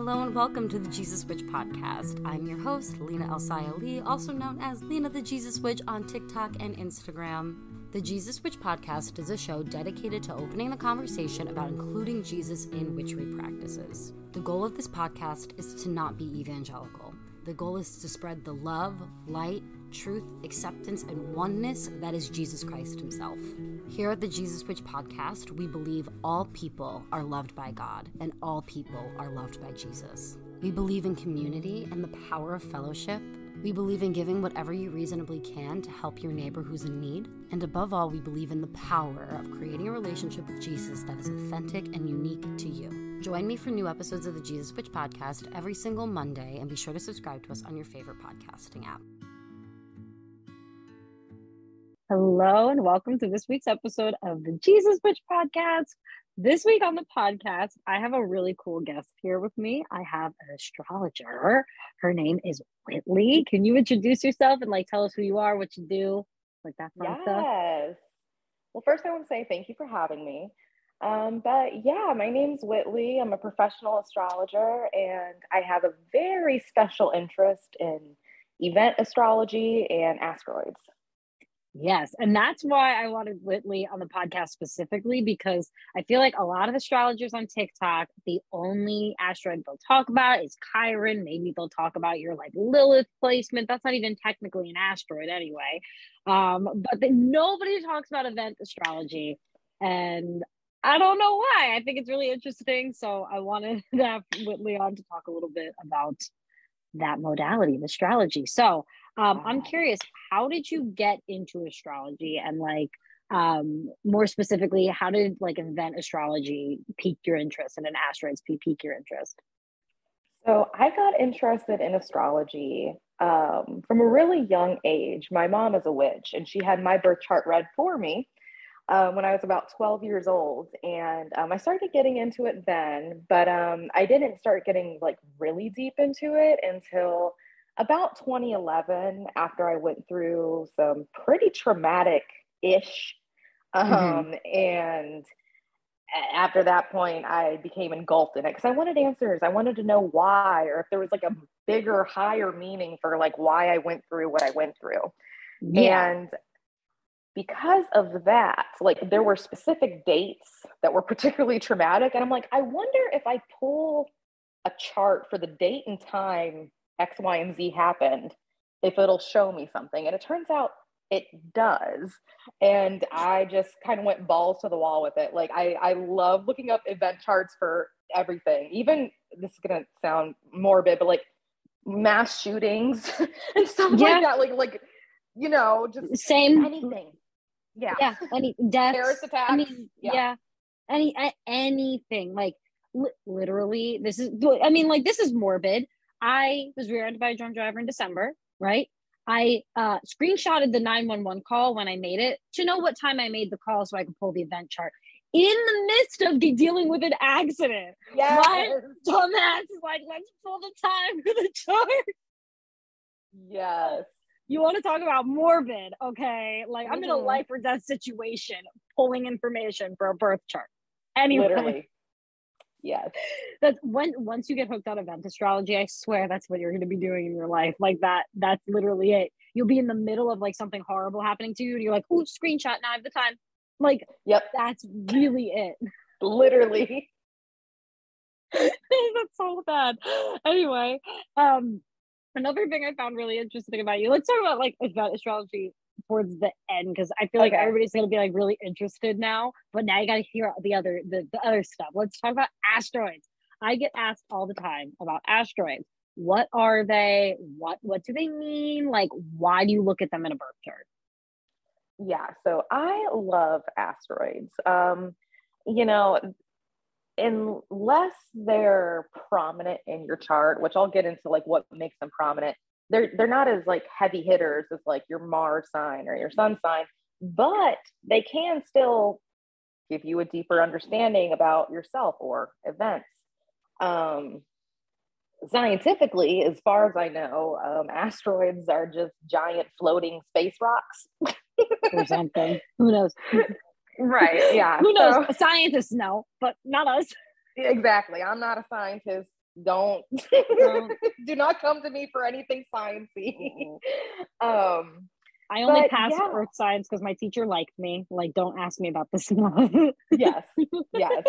Hello and welcome to the Jesus Witch podcast. I'm your host, Lina Elsaya Lee, also known as Lina the Jesus Witch on TikTok and Instagram. The Jesus Witch podcast is a show dedicated to opening the conversation about including Jesus in witchery practices. The goal of this podcast is to not be evangelical. The goal is to spread the love, light, truth, acceptance, and oneness that is Jesus Christ Himself. Here at the Jesus Witch podcast, we believe all people are loved by God and all people are loved by Jesus. We believe in community and the power of fellowship. We believe in giving whatever you reasonably can to help your neighbor who's in need. And above all, we believe in the power of creating a relationship with Jesus that is authentic and unique to you. Join me for new episodes of the Jesus Witch podcast every single Monday and be sure to subscribe to us on your favorite podcasting app. Hello, and welcome to this week's episode of the Jesus Witch Podcast. This week on the podcast, I have a really cool guest here with me. I have an astrologer. Her name is Whitley. Can you introduce yourself and like tell us who you are, what you do, like that fun yes. stuff? Yes. Well, first, I want to say thank you for having me. Um, but yeah, my name's Whitley. I'm a professional astrologer, and I have a very special interest in event astrology and asteroids. Yes. And that's why I wanted Whitley on the podcast specifically because I feel like a lot of astrologers on TikTok, the only asteroid they'll talk about is Chiron. Maybe they'll talk about your like Lilith placement. That's not even technically an asteroid anyway. Um, but then nobody talks about event astrology. And I don't know why. I think it's really interesting. So I wanted to have Whitley on to talk a little bit about that modality of astrology. So um, I'm curious, how did you get into astrology and like um, more specifically, how did like event astrology pique your interest and an asteroids pique your interest? So I got interested in astrology um, from a really young age. My mom is a witch and she had my birth chart read for me um, when I was about 12 years old. And um, I started getting into it then, but um, I didn't start getting like really deep into it until about 2011 after I went through some pretty traumatic ish. Mm-hmm. Um, and after that point, I became engulfed in it because I wanted answers. I wanted to know why, or if there was like a bigger, higher meaning for like why I went through what I went through. Yeah. And because of that, like there were specific dates that were particularly traumatic. And I'm like, I wonder if I pull a chart for the date and time X, Y, and Z happened, if it'll show me something. And it turns out it does. And I just kind of went balls to the wall with it. Like I, I love looking up event charts for everything. Even this is gonna sound morbid, but like mass shootings and stuff yeah. like that. Like like you know, just same anything. Yeah. Yeah. Any deaths. Terrorist attacks. I mean, yeah. yeah. Any anything. Like li- literally, this is I mean, like this is morbid I was rear-ended by a drunk driver in December, right? I uh, screenshotted the 911 call when I made it to know what time I made the call so I could pull the event chart. In the midst of dealing with an accident, yes. my dumbass is like, let's pull the time for the chart. Yes. You want to talk about morbid, okay? Like. I'm in a mm-hmm. life or death situation, pulling information for a birth chart. Anyway, Literally. Yes. That's when once you get hooked on event astrology, I swear that's what you're gonna be doing in your life. Like that, that's literally it. You'll be in the middle of like something horrible happening to you, and you're like, "Ooh, screenshot! Now I have the time." Like, yep, that's really it. Literally. that's so bad. Anyway, um, another thing I found really interesting about you. Let's talk about like about astrology towards the end because I feel like everybody's gonna be like really interested now. But now you gotta hear the other the, the other stuff. Let's talk about asteroids. I get asked all the time about asteroids. What are they? What what do they mean? Like why do you look at them in a birth chart? Yeah, so I love asteroids. Um, you know, unless they're prominent in your chart, which I'll get into like what makes them prominent they're they're not as like heavy hitters as like your Mars sign or your Sun sign, but they can still give you a deeper understanding about yourself or events. Um, scientifically, as far as I know, um, asteroids are just giant floating space rocks or something. Who knows? Right. Yeah. Who knows? So, Scientists know, but not us. Exactly. I'm not a scientist Don't, don't. come to me for anything sciencey. um, I only but, passed yeah. earth science because my teacher liked me. Like, don't ask me about this stuff. yes, yes.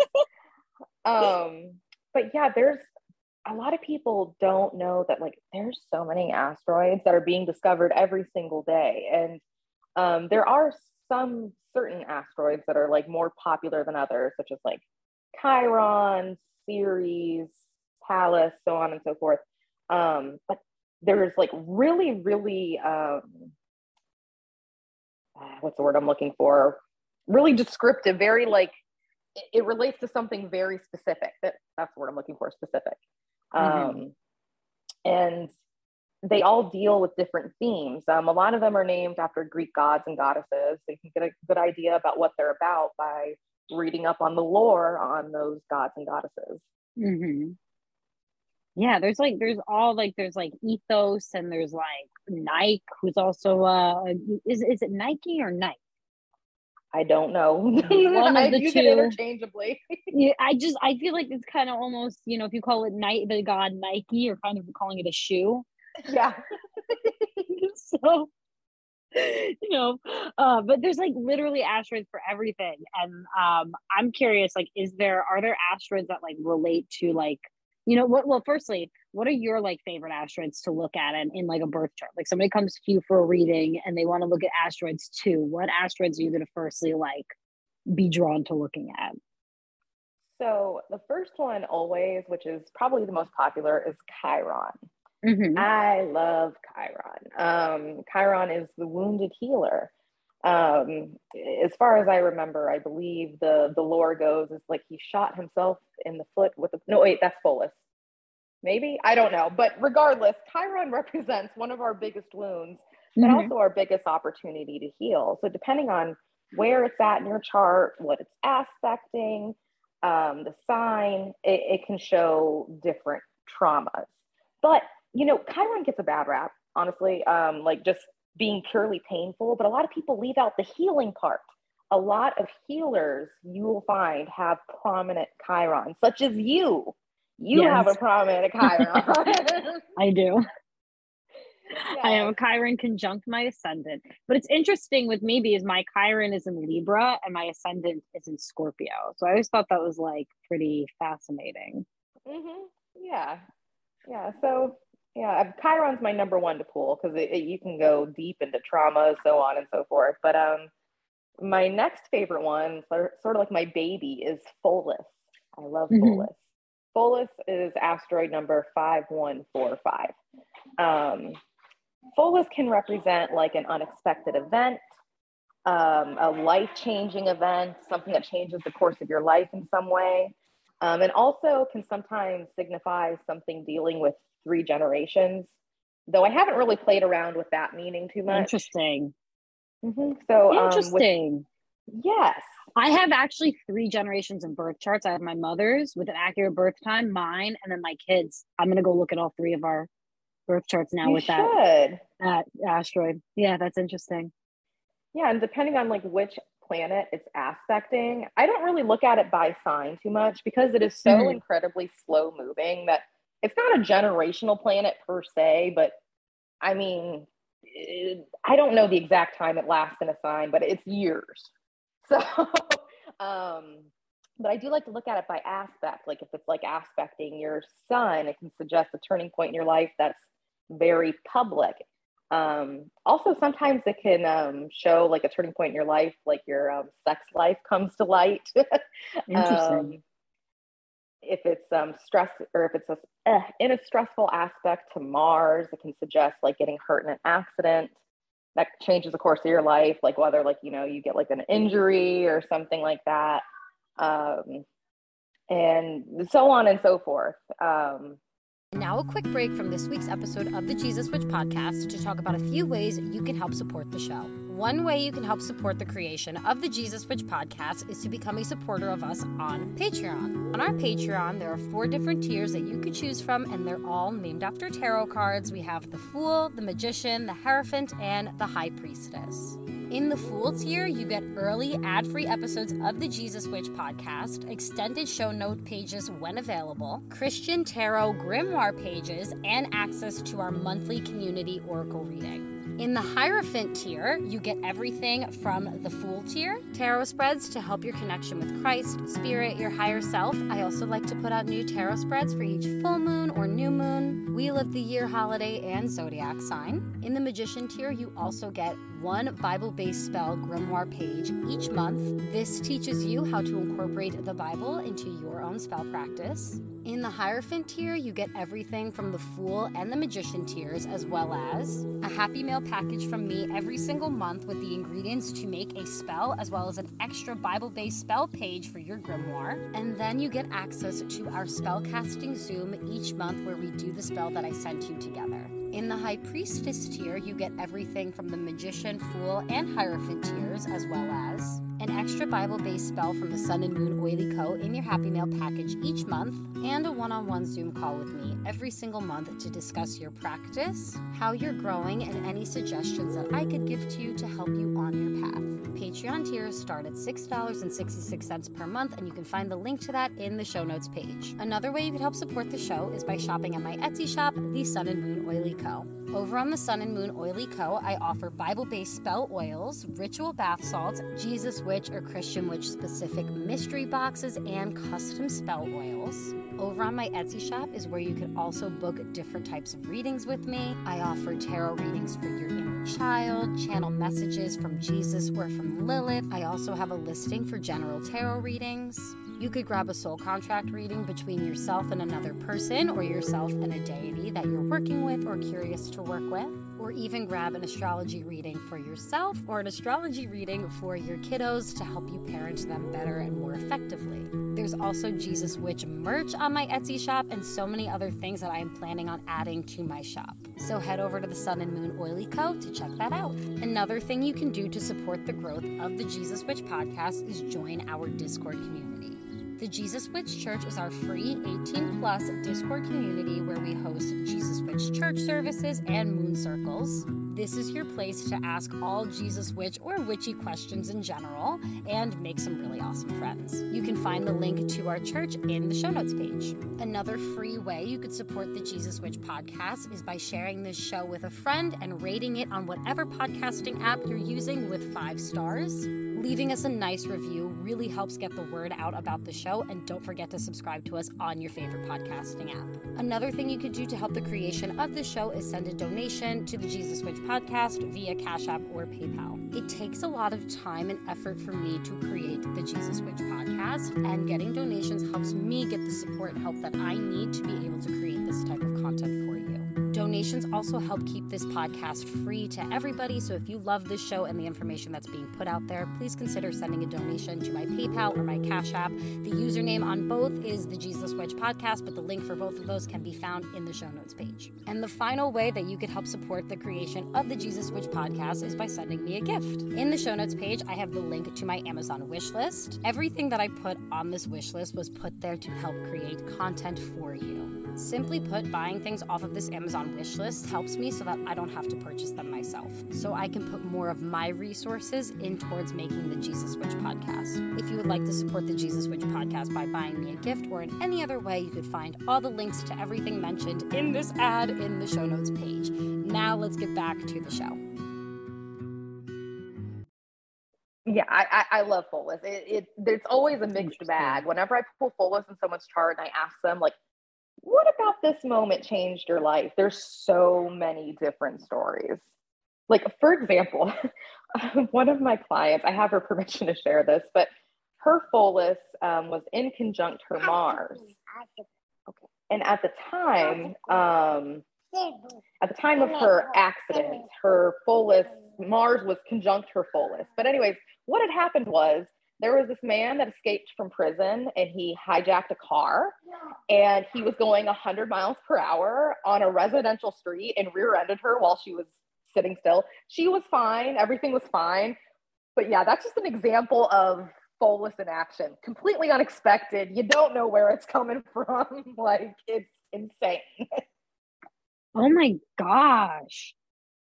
Um, but yeah, there's a lot of people don't know that like there's so many asteroids that are being discovered every single day, and um, there are some certain asteroids that are like more popular than others, such as like Chiron, Ceres, Pallas, so on and so forth. Um, but there's like really, really um, uh, what's the word I'm looking for? Really descriptive, very like it, it relates to something very specific. That that's the word I'm looking for, specific. Mm-hmm. Um, and they all deal with different themes. Um, a lot of them are named after Greek gods and goddesses. So you can get a good idea about what they're about by reading up on the lore on those gods and goddesses. Mm-hmm. Yeah, there's like there's all like there's like ethos and there's like Nike, who's also uh is is it Nike or Nike? I don't know. One of the use two. it interchangeably. yeah, I just I feel like it's kind of almost you know if you call it night the god Nike, you're kind of calling it a shoe. Yeah. so you know uh, but there's like literally asteroids for everything. And um i'm curious like is there are there asteroids that like relate to like you know what well firstly what are your like favorite asteroids to look at in, in like a birth chart? Like somebody comes to you for a reading and they want to look at asteroids too. What asteroids are you going to firstly like be drawn to looking at? So the first one always which is probably the most popular is chiron mm-hmm. i love chiron um, chiron is the wounded healer um, as far as I remember, I believe the the lore goes is like he shot himself in the foot with a no wait that's Pholus, maybe I don't know, but regardless, Chiron represents one of our biggest wounds, but mm-hmm. also our biggest opportunity to heal. So depending on where it's at in your chart, what it's aspecting, um, the sign, it, it can show different traumas. But you know, Chiron gets a bad rap, honestly. Um, like just being purely painful, but a lot of people leave out the healing part. A lot of healers you will find have prominent Chiron, such as you. You yes. have a prominent Chiron. I do. Yes. I have a Chiron conjunct my ascendant. But it's interesting with me because my Chiron is in Libra and my ascendant is in Scorpio. So I always thought that was like pretty fascinating. Mm-hmm. Yeah. Yeah. So yeah, Chiron's my number one to pull because you can go deep into trauma, so on and so forth. But um, my next favorite one, sort of like my baby, is Pholus. I love mm-hmm. Pholus. Pholus is asteroid number 5145. Um, Pholus can represent like an unexpected event, um, a life changing event, something that changes the course of your life in some way. Um, and also can sometimes signify something dealing with three generations, though I haven't really played around with that meaning too much. Interesting. Mm-hmm. So um, interesting. With, yes. I have actually three generations of birth charts. I have my mother's with an accurate birth time, mine, and then my kids. I'm gonna go look at all three of our birth charts now you with should. that, that asteroid. Yeah, that's interesting. Yeah, and depending on like which planet it's aspecting, I don't really look at it by sign too much because it is so mm-hmm. incredibly slow moving that it's not a generational planet per se, but I mean, it, I don't know the exact time it lasts in a sign, but it's years. So, um, but I do like to look at it by aspect. Like if it's like aspecting your sun, it can suggest a turning point in your life that's very public. Um, also, sometimes it can um, show like a turning point in your life, like your um, sex life comes to light. Interesting. If it's um, stress or if it's a, uh, in a stressful aspect to Mars, it can suggest like getting hurt in an accident that changes the course of your life, like whether like you know you get like an injury or something like that, um, and so on and so forth. Um, now, a quick break from this week's episode of the Jesus Witch podcast to talk about a few ways you can help support the show. One way you can help support the creation of the Jesus Witch podcast is to become a supporter of us on Patreon. On our Patreon, there are four different tiers that you could choose from, and they're all named after tarot cards. We have the Fool, the Magician, the Hierophant, and the High Priestess. In the Fool tier, you get early ad free episodes of the Jesus Witch podcast, extended show note pages when available, Christian Tarot grimoire pages, and access to our monthly community oracle reading. In the Hierophant tier, you get everything from the Fool tier, tarot spreads to help your connection with Christ, Spirit, your higher self. I also like to put out new tarot spreads for each full moon or new moon, wheel of the year holiday, and zodiac sign. In the Magician tier, you also get one Bible based spell grimoire page each month. This teaches you how to incorporate the Bible into your own spell practice. In the Hierophant tier, you get everything from the Fool and the Magician tiers, as well as a Happy Mail package from me every single month with the ingredients to make a spell, as well as an extra Bible based spell page for your grimoire. And then you get access to our spellcasting Zoom each month where we do the spell that I sent you together. In the High Priestess tier, you get everything from the Magician, Fool, and Hierophant tiers, as well as an extra Bible based spell from the Sun and Moon Oily Co. in your Happy Mail package each month, and a one on one Zoom call with me every single month to discuss your practice, how you're growing, and any suggestions that I could give to you to help you on your path. Patreon tiers start at $6.66 per month, and you can find the link to that in the show notes page. Another way you can help support the show is by shopping at my Etsy shop, The Sun and Moon Oily Co. Over on the Sun and Moon Oily Co., I offer Bible based spell oils, ritual bath salts, Jesus Witch or Christian Witch specific mystery boxes, and custom spell oils. Over on my Etsy shop is where you can also book different types of readings with me. I offer tarot readings for your inner child, channel messages from Jesus or from Lilith. I also have a listing for general tarot readings. You could grab a soul contract reading between yourself and another person, or yourself and a deity that you're working with or curious to work with, or even grab an astrology reading for yourself or an astrology reading for your kiddos to help you parent them better and more effectively. There's also Jesus Witch merch on my Etsy shop and so many other things that I am planning on adding to my shop. So head over to the Sun and Moon Oily Co. to check that out. Another thing you can do to support the growth of the Jesus Witch podcast is join our Discord community. The Jesus Witch Church is our free 18 plus Discord community where we host Jesus Witch church services and moon circles. This is your place to ask all Jesus Witch or witchy questions in general and make some really awesome friends. You can find the link to our church in the show notes page. Another free way you could support the Jesus Witch podcast is by sharing this show with a friend and rating it on whatever podcasting app you're using with five stars. Leaving us a nice review really helps get the word out about the show, and don't forget to subscribe to us on your favorite podcasting app. Another thing you could do to help the creation of the show is send a donation to the Jesus Witch podcast via Cash App or PayPal. It takes a lot of time and effort for me to create the Jesus Witch podcast, and getting donations helps me get the support and help that I need to be able to create this type of content for you. Donations also help keep this podcast free to everybody. So if you love this show and the information that's being put out there, please consider sending a donation to my PayPal or my Cash App. The username on both is the Jesus Witch Podcast, but the link for both of those can be found in the show notes page. And the final way that you could help support the creation of the Jesus Witch Podcast is by sending me a gift. In the show notes page, I have the link to my Amazon wish list. Everything that I put on this wish list was put there to help create content for you. Simply put, buying things off of this Amazon wish list helps me so that I don't have to purchase them myself. So I can put more of my resources in towards making the Jesus Witch podcast. If you would like to support the Jesus Witch podcast by buying me a gift or in any other way, you could find all the links to everything mentioned in this ad in the show notes page. Now let's get back to the show. Yeah, I, I, I love Pholus. It, it there's always a mixed bag. Whenever I pull Pholus in someone's chart and I ask them like, what about this moment changed your life? There's so many different stories. Like, for example, one of my clients, I have her permission to share this, but her Pholus um, was in conjunct her Mars. Okay. And at the time, um, at the time of her accident, her Pholus, Mars was conjunct her Pholus. But, anyways, what had happened was there was this man that escaped from prison and he hijacked a car and he was going 100 miles per hour on a residential street and rear-ended her while she was sitting still. She was fine. Everything was fine. But yeah, that's just an example of Pholus in action. Completely unexpected. You don't know where it's coming from. like it's insane. oh my gosh.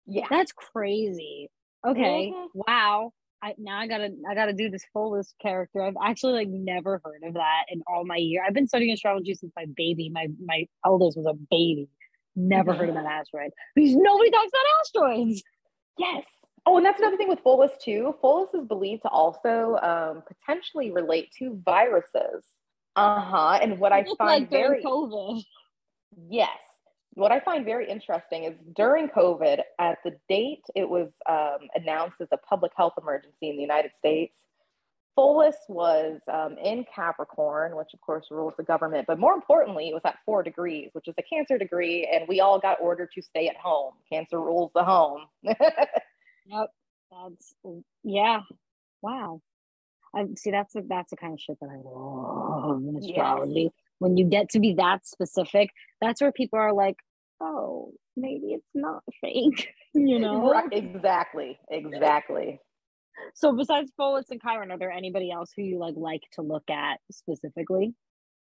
Yeah. That's crazy. Okay. Mm-hmm. Wow. I now I gotta I gotta do this Pholus character. I've actually like never heard of that in all my year. I've been studying astrology since my baby. My my eldest was a baby. Never heard of that asteroid. Because nobody talks about asteroids. Yes. Oh, and that's another thing with Pholus too. Pholus is believed to also um, potentially relate to viruses. Uh huh. And what I find like very COVID. Yes. What I find very interesting is during COVID, at the date it was um, announced as a public health emergency in the United States, Pholus was um, in Capricorn, which of course rules the government, but more importantly, it was at four degrees, which is a Cancer degree, and we all got ordered to stay at home. Cancer rules the home. Yep. That's yeah. Wow. I see that's a, that's the kind of shit that I love in astrology. Yes. When you get to be that specific, that's where people are like, oh, maybe it's not fake, you know? Right. Exactly. Exactly. So besides Pholus and Chiron, are there anybody else who you like like to look at specifically?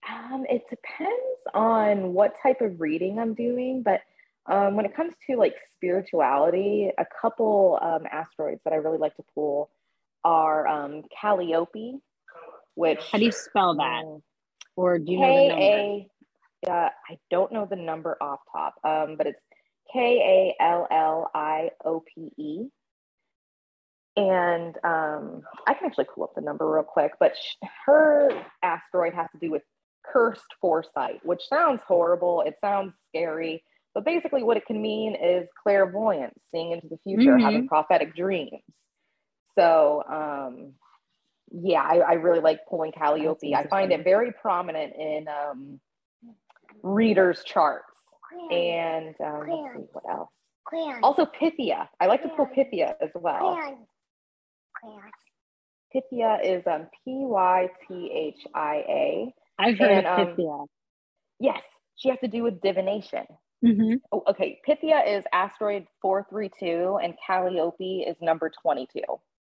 Um, it depends on what type of reading I'm doing, but um, when it comes to like spirituality, a couple um, asteroids that I really like to pull are um, Calliope, which how do you spell that? Um, or do you K-A, know the number? Uh, I don't know the number off top, um, but it's K A L L I O P E. And um, I can actually pull up the number real quick, but sh- her asteroid has to do with cursed foresight, which sounds horrible. It sounds scary but basically, what it can mean is clairvoyance, seeing into the future, mm-hmm. having prophetic dreams. So, um, yeah, I, I, really like pulling Calliope. I find it very prominent in um, readers' charts. And um, let's see what else. Also, Pythia. I like to pull Pythia as well. Pythia is um, P Y T H I A. I've heard and, of Pythia. Um, yes, she has to do with divination. Mm-hmm. Oh, okay, Pythia is asteroid 432 and Calliope is number 22.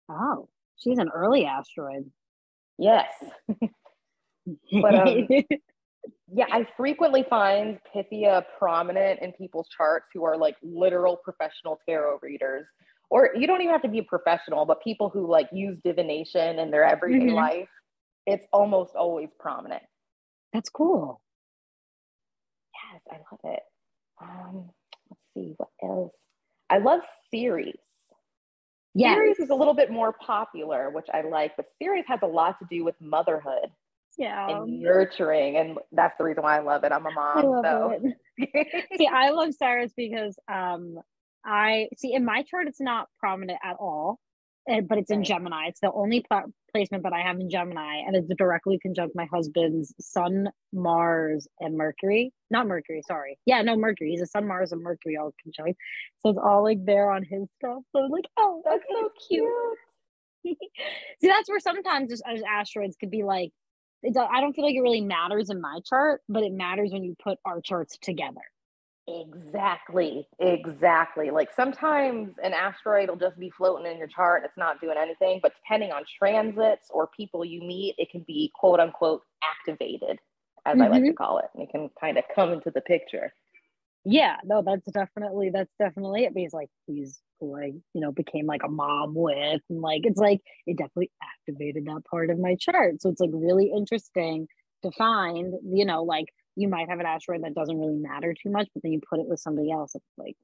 Oh, she's an early asteroid. Yes. but um, yeah, I frequently find Pythia prominent in people's charts who are like literal professional tarot readers. Or you don't even have to be a professional, but people who like use divination in their everyday mm-hmm. life, it's almost always prominent. That's cool. Yes, I love it. Um, let's see what else. I love Ceres. Yes. Ceres is a little bit more popular, which I like, but Ceres has a lot to do with motherhood. Yeah. And nurturing. And that's the reason why I love it. I'm a mom. I love so. it. see, I love Ceres because um I see in my chart it's not prominent at all. But it's in Gemini. It's the only pl- placement that I have in Gemini, and it's directly conjunct my husband's Sun, Mars, and Mercury. Not Mercury, sorry. Yeah, no Mercury. He's a Sun, Mars, and Mercury all conjunct. So it's all like there on his stuff. So I'm like, oh, that's so cute. See, that's where sometimes just as asteroids could be like. I don't feel like it really matters in my chart, but it matters when you put our charts together. Exactly. Exactly. Like sometimes an asteroid will just be floating in your chart. It's not doing anything, but depending on transits or people you meet, it can be quote unquote activated, as mm-hmm. I like to mm-hmm. call it. And it can kind of come into the picture. Yeah, no, that's definitely that's definitely it. Because like he's who I, you know, became like a mom with. And like it's like it definitely activated that part of my chart. So it's like really interesting to find, you know, like you might have an asteroid that doesn't really matter too much, but then you put it with somebody else, it's like,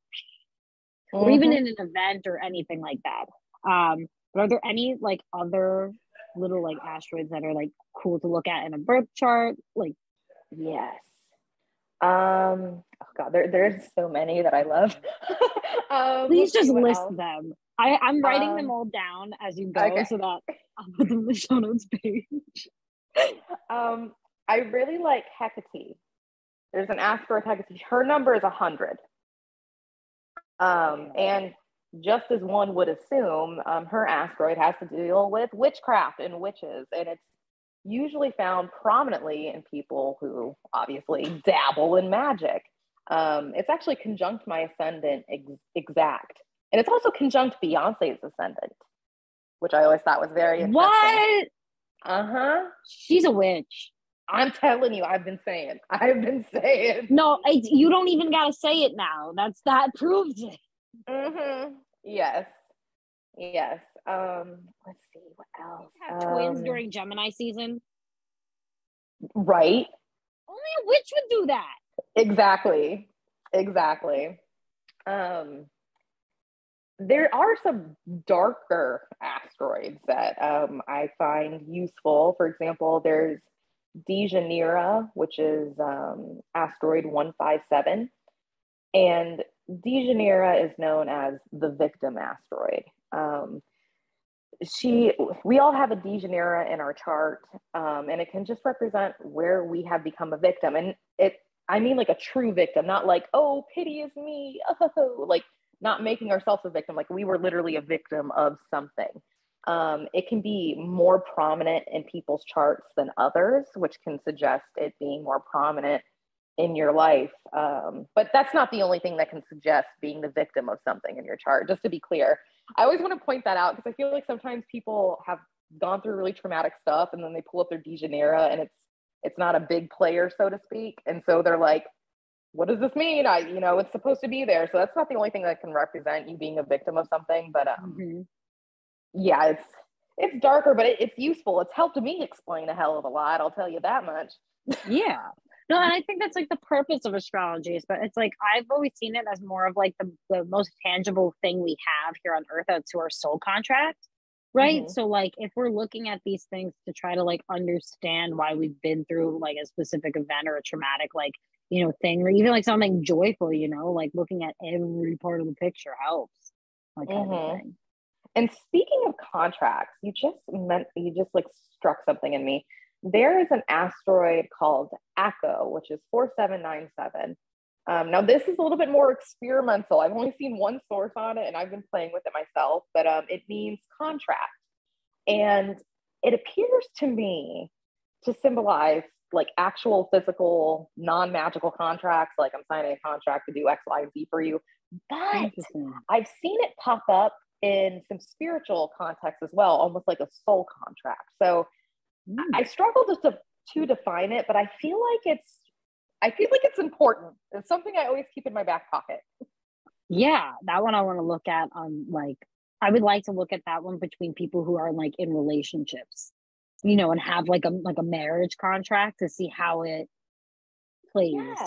mm-hmm. or even mm-hmm. in an event or anything like that. Um, but are there any like other little like asteroids that are like cool to look at in a birth chart? Like, yes. Um, oh god, there there's so many that I love. um, Please just list else. them. I, I'm writing um, them all down as you go okay. so that I'll put them in the show notes page. um, I really like Hecate. There's an asteroid Hecate. Her number is 100. Um, and just as one would assume, um, her asteroid has to deal with witchcraft and witches. And it's usually found prominently in people who obviously dabble in magic. Um, it's actually conjunct my ascendant ex- exact. And it's also conjunct Beyonce's ascendant, which I always thought was very interesting. What? Uh huh. She's a witch. I'm telling you, I've been saying, I've been saying. No, I, you don't even gotta say it now. That's that proves it. Mm-hmm. Yes. Yes. Um, let's see what else. Have twins Um, during Gemini season. Right. Only a witch would do that. Exactly. Exactly. Um, there are some darker asteroids that um, I find useful. For example, there's Dejanira, which is um, asteroid 157. And Dejanira is known as the victim asteroid. Um, she, we all have a Dejanira in our chart, um, and it can just represent where we have become a victim. And it, I mean, like a true victim, not like, oh, pity is me, oh, like not making ourselves a victim. Like we were literally a victim of something. Um, it can be more prominent in people's charts than others, which can suggest it being more prominent in your life. Um, but that's not the only thing that can suggest being the victim of something in your chart, just to be clear. I always want to point that out because I feel like sometimes people have gone through really traumatic stuff and then they pull up their Dejanira and it's it's not a big player, so to speak. And so they're like, what does this mean? I, you know, it's supposed to be there. So that's not the only thing that can represent you being a victim of something. But um, Mhm. yeah, it's it's darker, but it, it's useful. It's helped me explain a hell of a lot. I'll tell you that much. Yeah. No, and I think that's like the purpose of astrology is, but it's like I've always seen it as more of like the, the most tangible thing we have here on earth out to our soul contract. Right. Mhm. So like if we're looking at these things to try to like understand why we've been through like a specific event or a traumatic like, you know, thing or even like something joyful, you know, like looking at every part of the picture helps. Like Mhm. everything. And speaking of contracts, you just meant you just like struck something in me. There is an asteroid called ACO, which is 4797. Um, now, this is a little bit more experimental. I've only seen one source on it and I've been playing with it myself, but um, it means contract. And it appears to me to symbolize like actual physical, non magical contracts, like I'm signing a contract to do X, Y, and Z for you. But I've seen it pop up in some spiritual contexts as well, almost like a soul contract. So Mm. I struggle to, to define it, but I feel like it's I feel like it's important. It's something I always keep in my back pocket. Yeah, that one I want to look at on like I would like to look at that one between people who are like in relationships, you know, and have like a like a marriage contract to see how it plays.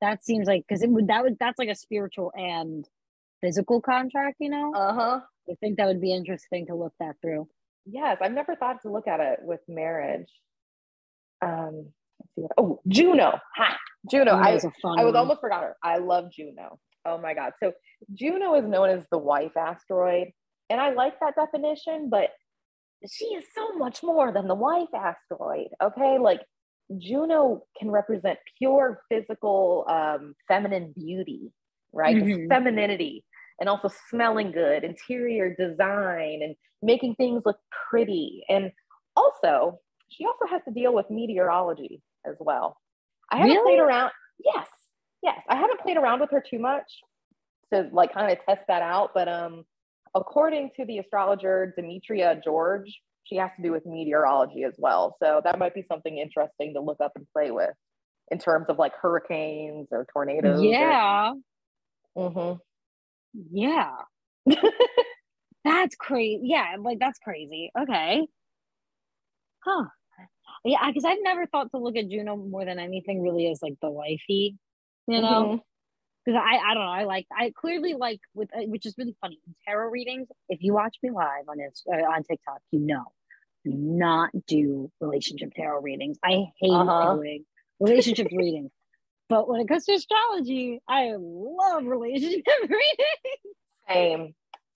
That seems like because it would that would that's like a spiritual and physical contract, you know. Uh huh. I think that would be interesting to look that through. Yes, I've never thought to look at it with marriage. Um, let's see what, oh, Juno. Ha, Juno. I, I was one. almost forgot her. I love Juno. Oh my God. So Juno is known as the wife asteroid. And I like that definition, but she is so much more than the wife asteroid. Okay. Like Juno can represent pure physical, um, feminine beauty, right? Mhm. femininity and also smelling good, interior design, and making things look pretty. And also, she also has to deal with meteorology as well. I haven't Really? played around. Yes, yes. I haven't played around with her too much to like kind of test that out. But um, according to the astrologer Demetra George, she has to do with meteorology as well. So that might be something interesting to look up and play with in terms of like hurricanes or tornadoes. or- Yeah, Mhm. yeah. that's crazy. Yeah, like that's crazy. Okay. Huh. Yeah, because I've never thought to look at Juno more than anything really as like the wifey, you know? Because I, I don't know, I like, I clearly like with, uh, which is really funny. Tarot readings, if you watch me live on this uh, on TikTok, you know, do not do relationship tarot readings. I hate Uh-huh. doing relationship readings. But when it comes to astrology, I love relationship readings. Same,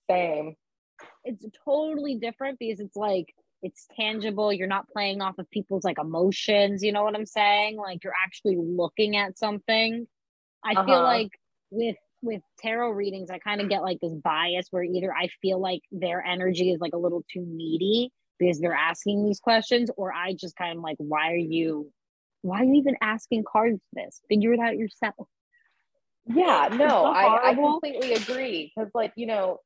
same. It's totally different because it's like it's tangible. You're not playing off of people's like emotions you know what i'm saying? Like you're actually looking at something. I feel Uh-huh. like with with tarot readings i kind of get like this bias where either i feel like their energy is like a little too needy because they're asking these questions or i just kind of like why are you why are you even asking cards this? Figure it out yourself. Yeah, no, so I, I completely agree. Because, like, you know,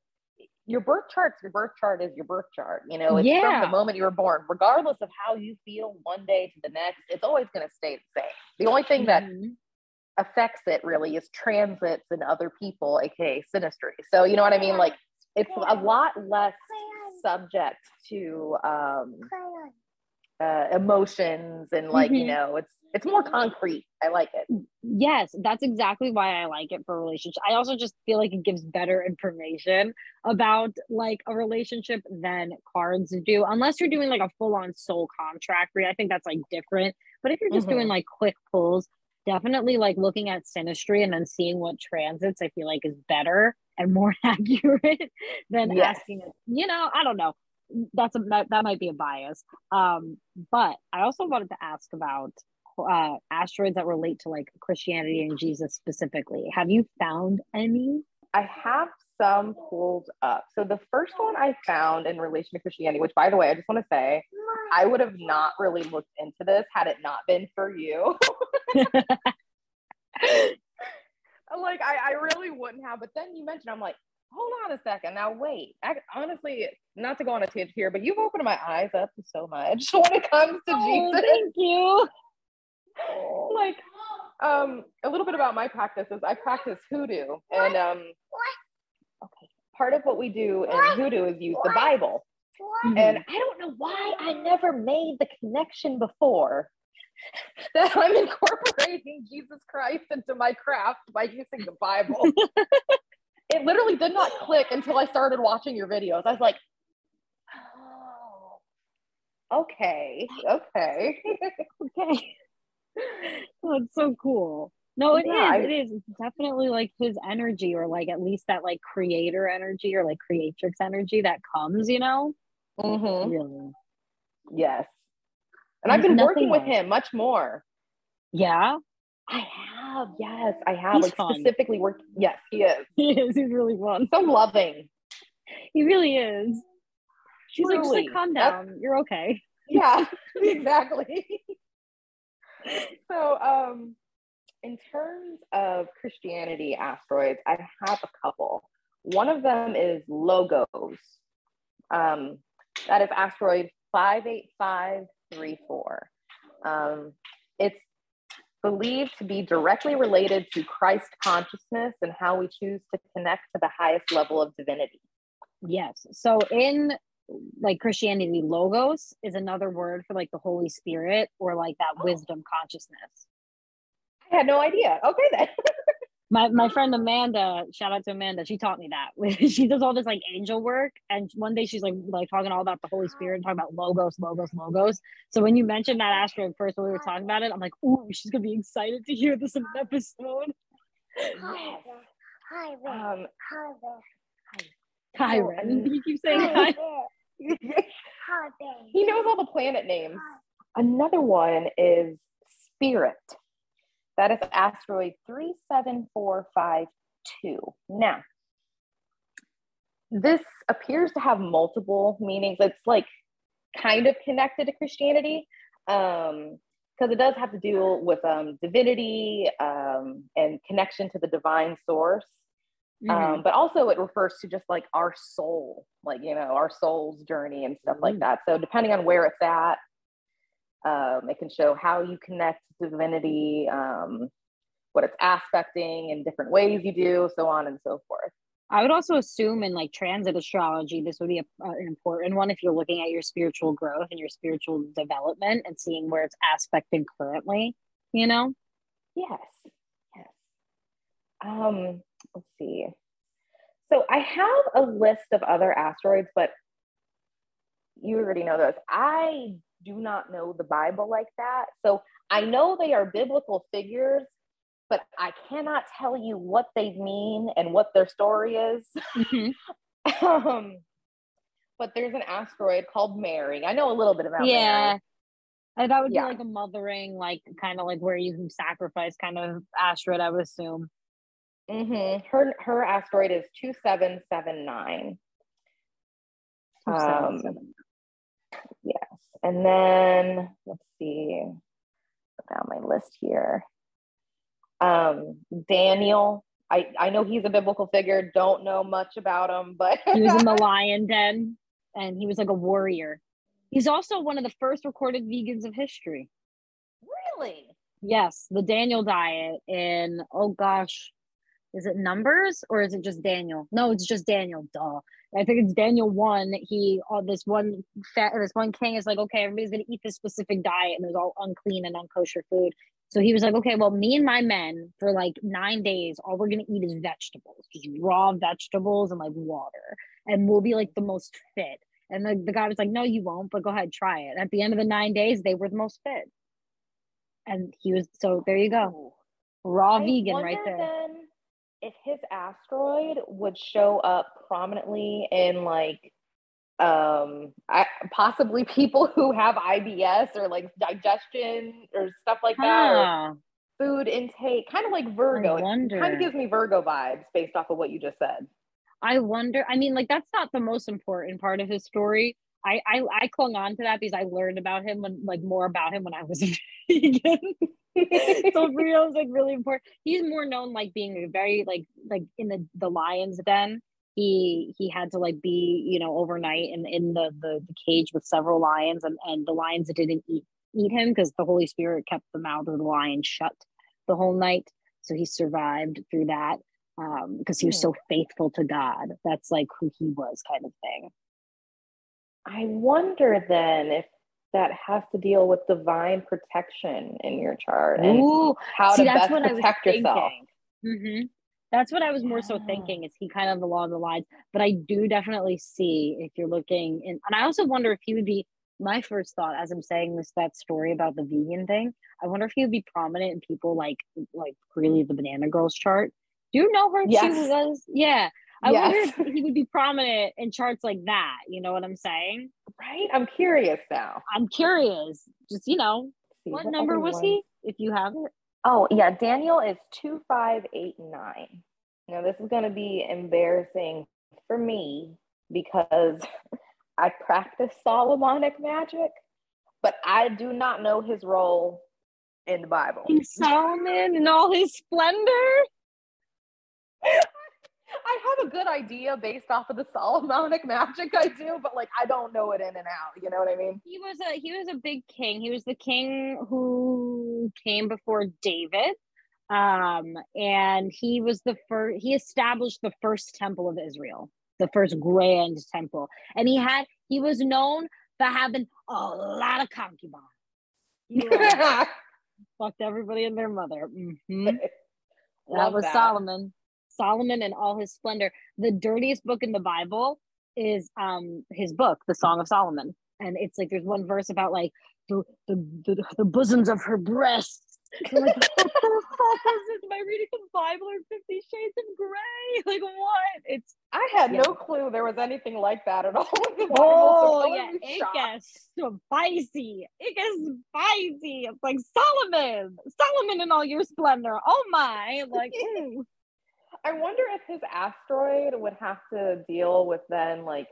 your birth chart's your birth chart is your birth chart. You know, it's from the moment you were born, regardless of how you feel one day to the next, it's always going to stay the same. The only thing that Mhm. affects it really is transits and other people, aka synastry. So, you know what I mean? Like, it's a lot less subject to um, uh, emotions and, like, you Mhm. know, it's it's more concrete. I like it. Yes, that's exactly why I like it for a relationship. I also just feel like it gives better information about like a relationship than cards do, unless you're doing like a full on soul contract read. I think that's like different. But if you're just doing Mhm. like quick pulls, definitely like looking at synastry and then seeing what transits I feel like is better and more accurate than Yes. asking, you know, I don't know. That's a that, that might be a bias. Um, but I also wanted to ask about uh asteroids that relate to like Christianity and Jesus specifically. Have you found any? I have some pulled up. So the first one I found in relation to Christianity, which by the way, I just want to say, I would have not really looked into this had it not been for you. like I, I really wouldn't have. But then you mentioned, I'm like, hold on a second. Now wait. I, honestly, not to go on a tangent here, but you've opened my eyes up so much when it comes to Oh, Jesus. thank you. like um a little bit about my practices i practice hoodoo and um okay part of what we do in hoodoo is use the bible and i don't know why i never made the connection before that i'm incorporating jesus christ into my craft by using the bible it literally did not click until i started watching your videos i was like oh okay okay okay. Oh, it's so cool. No, it is. Yeah, I- It is. It's definitely like his energy, or like at least that like creator energy, or like creatrix energy that comes. You know, Mm-hmm. really. yes and i've been working with like- him much more Yeah, I have, yes, I have. He's like fun. specifically worked. Yes, he is he is. He's really fun. so loving. He really is. She's like, just like, Truly. calm That's- down. You're okay. Yeah, exactly. so, um, in terms of Christianity asteroids, I have a couple. One of them is Logos. Um, that is asteroid five eight five three four. Um, it's believed to be directly related to Christ consciousness and how we choose to connect to the highest level of divinity. Yes. So in like Christianity, logos is another word for like the Holy Spirit or like that oh. wisdom consciousness. I had no idea. Okay, then. My my friend Amanda, shout out to Amanda, she taught me that. she does all this like angel work, and one day she's like like talking all about the Holy Spirit, and talking about logos, logos, logos. So when you mentioned that asteroid first when we were talking about it, I'm like, ooh, she's gonna be excited to hear this in an episode. Yes. Um, Kyron, and- you keep saying Kyron. he knows all the planet names. Another one is Spirit. That is asteroid 37452. Now, this appears to have multiple meanings. It's like kind of connected to Christianity um, because it does have to do with um, divinity um, and connection to the divine source. Um, but also it refers to just like our soul like you know our soul's journey and stuff like Mm. that so depending on where it's at um, it can show how you connect divinity um, what it's aspecting in different ways you do so on and so forth. I would also assume in like transit astrology, this would be a, uh, an important one if you're looking at your spiritual growth and your spiritual development and seeing where it's aspected currently, you know? yes yes. Um, let's see. So i have a list of other asteroids but you already know those. I do not know the bible like that so i know they are biblical figures but i cannot tell you what they mean and what their story is um, but there's an asteroid called mary i know a little bit about yeah. mary And that would Yeah. be like a mothering, like kind of like where you sacrifice kind of asteroid, I would assume. Mm-hmm. her her asteroid is 2779 Two, Um. And then let's see. Put down my list here. Um, Daniel I, I know he's a biblical figure, don't know much about him, but he was in the lion den and he was like a warrior. He's also one of the first recorded vegans of history. Really? Yes, the Daniel diet in oh gosh, is it numbers or is it just Daniel? No, it's just Daniel. Duh. I think it's Daniel one. He on this one fat this one king is like, okay, everybody's gonna eat this specific diet and it was all unclean and unkosher food. So he was like, okay, well, me and my men for like nine days, all we're gonna eat is vegetables, just raw vegetables and like water, and we'll be like the most fit. And the, the guy was like, no, you won't, but go ahead, try it. At the end of the nine days, they were the most fit. And he was so there you go. Raw I vegan right there. Then if his asteroid would show up prominently in like um I, possibly people who have IBS or like digestion or stuff like that or food intake kind of like Virgo I it wonder. kind of gives me Virgo vibes based off of what you just said I wonder. I mean, like that's not the most important part of his story. I I, I clung on to that because I learned about him when like more about him when I was a vegan. so for real, it's like really important. He's more known like being very like like in the the lion's den. He he had to like be you know overnight in in the the, the cage with several lions and and the lions didn't eat eat him because the Holy Spirit kept the mouth of the lion shut the whole night. So he survived through that um because he was so faithful to God. That's like who he was kind of thing. I wonder then if that has to deal with divine protection in your chart and Ooh, how see, to that's best what I was protect yourself hmm That's what I was more so thinking. Is he kind of along the lines? But I do definitely see if you're looking, in, and I also wonder if he would be. My first thought, as I'm saying this, that story about the vegan thing, I wonder if he would be prominent in people like like really the Banana Girls chart. Do you know her? She Yes. was, yeah. I Yes. wonder if he would be prominent in charts like that. You know what I'm saying? right i'm curious now I'm curious. Just you know, See, what number other was he? If you have it. Oh, yeah, Daniel is 2589. Now, this is going to be embarrassing for me because I practice Solomonic magic, but I do not know his role in the Bible. King Solomon in all his splendor. I have a good idea based off of the Solomonic magic I do, but like I don't know it in and out. You know what I mean? He was a he was a big king. He was the king who came before David. Um, and he was the first he established the first temple of Israel, the first grand temple. And he had he was known for having a lot of concubines. He like, fucked everybody and their mother. Mhm. That was that. Solomon. Solomon and all his splendor. The dirtiest book in the Bible is um his book, The Song of Solomon. And it's like there's one verse about like the the, the, the bosoms of her breasts. I'm like, what the fuck? Am I reading the Bible or Fifty Shades of Grey? Like what? It's I had Yeah. no clue there was anything like that at all in the Bible. oh so yeah, it gets spicy. It gets spicy. It's like Solomon, Solomon in all your splendor. Oh my, like. I wonder if his asteroid would have to deal with then like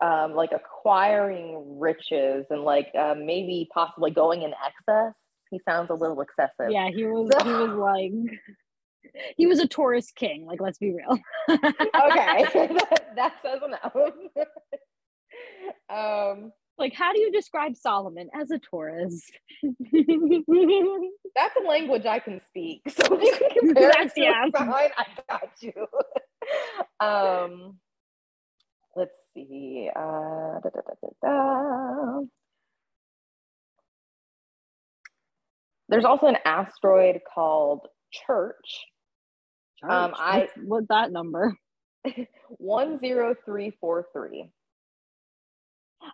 um like acquiring riches and like uh, maybe possibly going in excess. He sounds a little excessive. Yeah, he was he was like he was a Taurus king, like let's be real. Okay. that, that says enough. um like how do you describe Solomon as a Taurus? that's a language I can speak. So if you can compare it That's- to yeah. a sign, I got you. um let's see. Uh, da, da, da, da, da. There's also an asteroid called Church, Um, I- what's that number? 10343.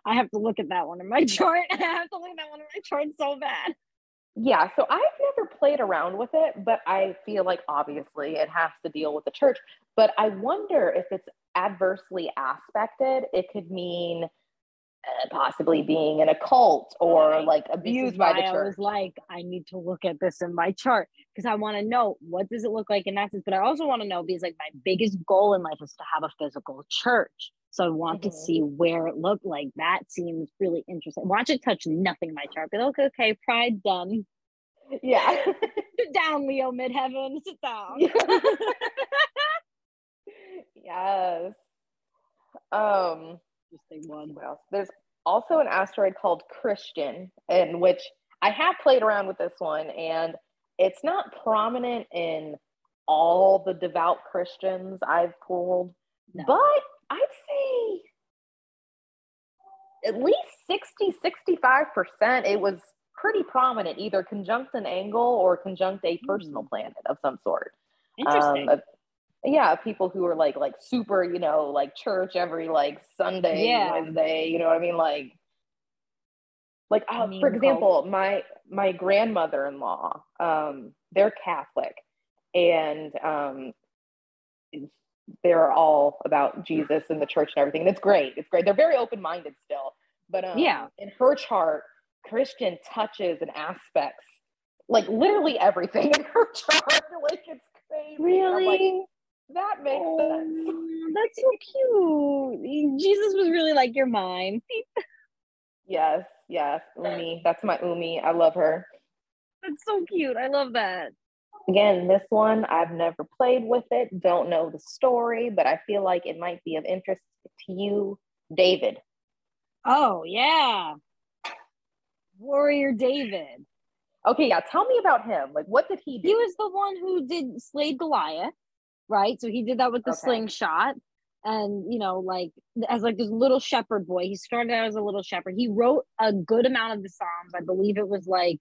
I have to look at that one in my chart. I have to look at that one in my chart so bad. Yeah, so I've never played around with it, but I feel like obviously it has to deal with the church. But I wonder if it's adversely aspected, it could mean uh, possibly being in a cult or like abused by the why I church. was like, I need to look at this in my chart because I want to know what does it look like in that sense. But I also want to know because like my biggest goal in life is to have a physical church. So I want to Mhm. see where it looked like. That seems really interesting. Watch it touch nothing in my chart. Be like, okay, okay, pride done. Yeah. Sit down, Leo midheaven. Sit down. yes. Um, Interesting one. else? There's also an asteroid called Christian, in which I have played around with this one, and it's not prominent in all the devout Christians I've pulled, No. but I'd say at least 60, 65%, it was pretty prominent, either conjunct an angle or conjunct a personal planet of some sort. Interesting. Um, yeah, people who are like like super, you know, like church every like Sunday, Yeah. Wednesday, you know what I mean? Like like uh, for example, my my grandmother-in-law, um, they're Catholic and um they're all about Jesus and the church and everything. And it's great. It's great. They're very open-minded still. But um, Yeah. in her chart, Christian touches and aspects like literally everything in her chart. Like it's crazy. I'm like, really? that makes sense. Oh, that's so cute. Jesus was really like, you're mine. Yes, yes. Umi. That's my Umi. I love her. That's so cute. I love that. Again, this one, I've never played with it, don't know the story, but I feel like it might be of interest to you, David. Oh, yeah. Warrior David. Okay, yeah, tell me about him. Like, what did he do? He was the one who did slayed Goliath, right? So he did that with the Okay. slingshot. And you know, like as like this little shepherd boy, he started out as a little shepherd. He wrote a good amount of the Psalms. I believe it was like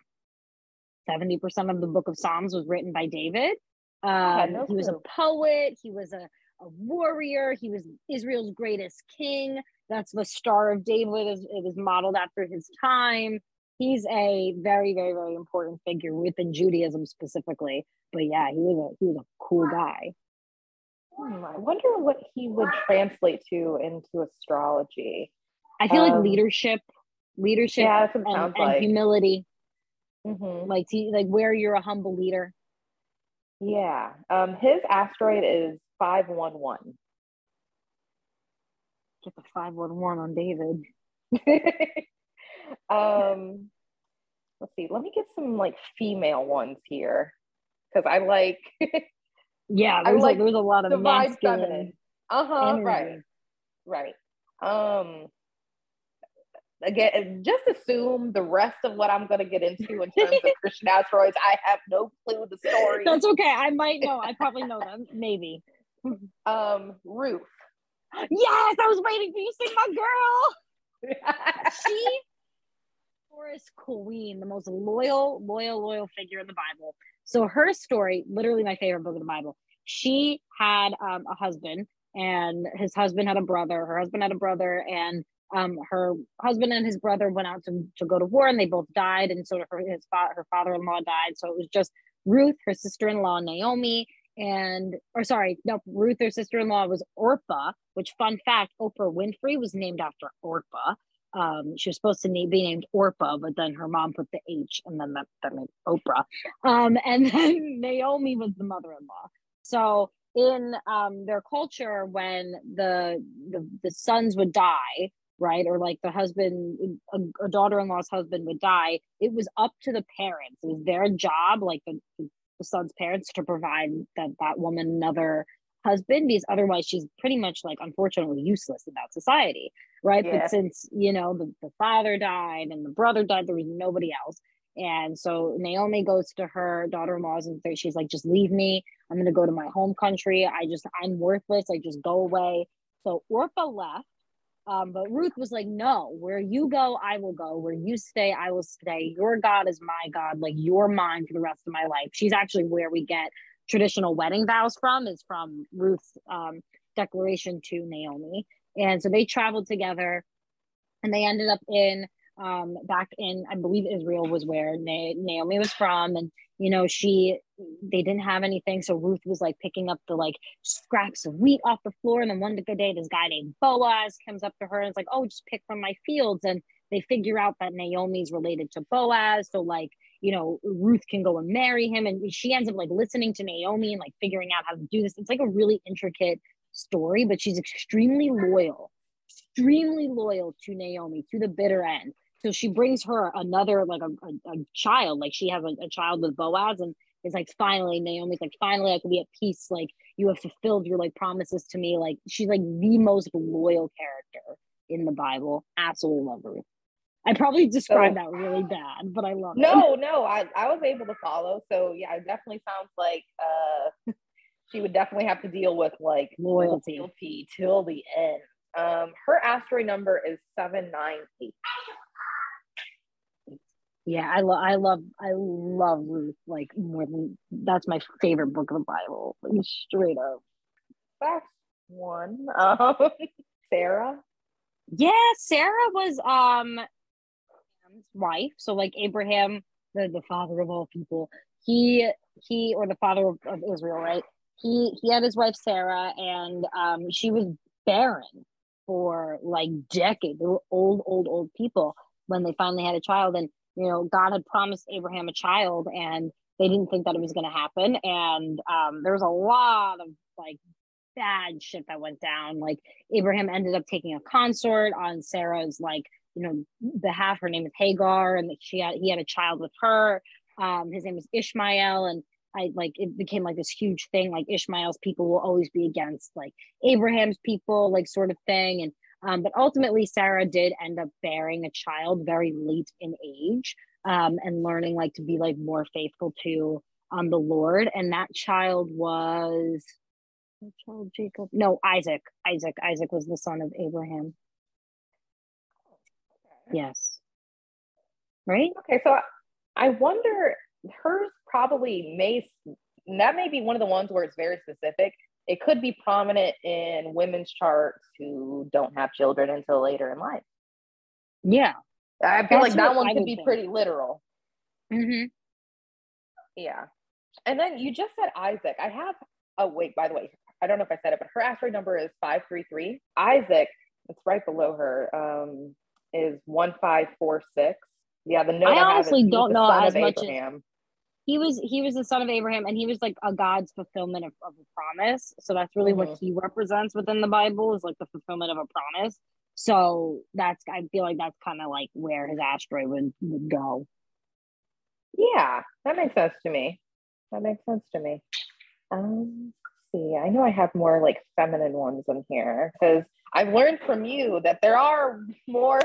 70% of the book of Psalms was written by David. Um, no he was a poet, he was a, a warrior, he was Israel's greatest king. That's the Star of David, it was modeled after his time. He's a very, very, very important figure within Judaism specifically. But yeah, he was a he was a cool guy. Hmm, I wonder what he would translate to into astrology. I feel like Um, leadership, leadership Yeah, that's what it and, sounds and like. humility, Mhm. like to, like where you're a humble leader. Yeah. Um, his asteroid is 511. Get the five one one on David. um, let's see. Let me get some like female ones here because I like Yeah, I there's like there's a lot of divine masculine. feminine. Uh huh. Right. Right. Um. Again, just assume the rest of what I'm going to get into in terms of Christian asteroids. I have no clue the story. That's okay. I might know. I probably know them. Maybe. Um, Ruth. Yes, I was waiting for you to say my girl. she Forest Queen, the most loyal, loyal, loyal figure in the Bible. So her story, literally my favorite book of the Bible. She had um, a husband, and his husband had a brother. Her husband had a brother, and um, her husband and his brother went out to, to go to war, and they both died. And so her his fa- her father in law died. So it was just Ruth, her sister in law Naomi, and or sorry, no, Ruth, her sister in law was Orpah. Which fun fact, Oprah Winfrey was named after Orpah um she was supposed to be named Orpah, but then her mom put the H and then that, that made Oprah. Um, and then Naomi was the mother-in-law. So in um their culture, when the the, the sons would die, right, or like the husband, a, a daughter-in-law's husband would die, it was up to the parents. It was their job, like the, the son's parents, to provide that that woman another husband because otherwise she's pretty much like unfortunately useless in that society right? Yeah. but since you know the, the father died and the brother died there was nobody else. And so naomi goes to her daughter-in-laws and she's like just leave me. I'm going to go to my home country. I just i'm worthless. I just go away. So orpah left um, but ruth was like no where you go i will go. Where you stay i will stay. Your god is my god. Like you're mine for the rest of my life. She's actually where we get traditional wedding vows from is from ruth's um, declaration to naomi. And so they traveled together and they ended up in um, back in i believe israel was where Na- naomi was from. And you know she they didn't have anything. So ruth was like picking up the like scraps of wheat off the floor. And then one good day this guy named boaz comes up to her and it's like oh just pick from my fields. And they figure out that naomi's related to boaz. So like you know ruth can go and marry him. And she ends up like listening to naomi and like figuring out how to do this. It's like a really intricate story but she's extremely loyal extremely loyal to naomi to the bitter end so she brings her another like a, a, a child, like she has a, a child with Boaz, and is like finally Naomi's like finally I can be at peace. Like you have fulfilled your like promises to me. Like she's like the most loyal character in the Bible. Absolutely love her. I probably described that really bad, but I love no, it. No, no, I, I was able to follow. So yeah, it definitely sounds like uh she would definitely have to deal with like loyalty, loyalty till the end. Um, her asteroid number is seven nine eight. Yeah, I love, I love, I love Ruth. Like more than that's my favorite book of the Bible. Like, straight up. That's one. Um, Sarah. Yeah, Sarah was um wife. So like Abraham, the the father of all people. He he or the father of, of Israel, right? He he had his wife Sarah, and um she was barren for like decades. They were old, old, old people when they finally had a child. And, you know, God had promised Abraham a child and they didn't think that it was going to happen. And um, there was a lot of like bad shit that went down. Like Abraham ended up taking a consort on Sarah's like, you know, behalf. Her name is Hagar, and she had he had a child with her. Um, his name was Ishmael, and I like it became like this huge thing. Like Ishmael's people will always be against like Abraham's people, like sort of thing. And um, but ultimately, Sarah did end up bearing a child very late in age, um, and learning like to be like more faithful to um the Lord. And that child was child Jacob. No, Isaac. Isaac. Isaac was the son of Abraham. Yes. Right. Okay, so I wonder hers probably may that may be one of the ones where it's very specific. It could be prominent in women's charts who don't have children until later in life. Yeah. I feel That's like that one could be think. pretty literal. Mm-hmm. Yeah. And then you just said Isaac. I have oh wait, by the way, I don't know if I said it, but her asteroid number is 533. Isaac, it's right below her, um, is 1546. Yeah, the note I, I honestly don't know as much Abraham. as he was he was the son of Abraham and he was like a God's fulfillment of, of a promise. So that's really mm-hmm. what he represents within the Bible is like the fulfillment of a promise. So that's I feel like that's kind of like where his asteroid would, would go. Yeah, that makes sense to me. That makes sense to me. Um see. I know I have more like feminine ones in here because I've learned from you that there are more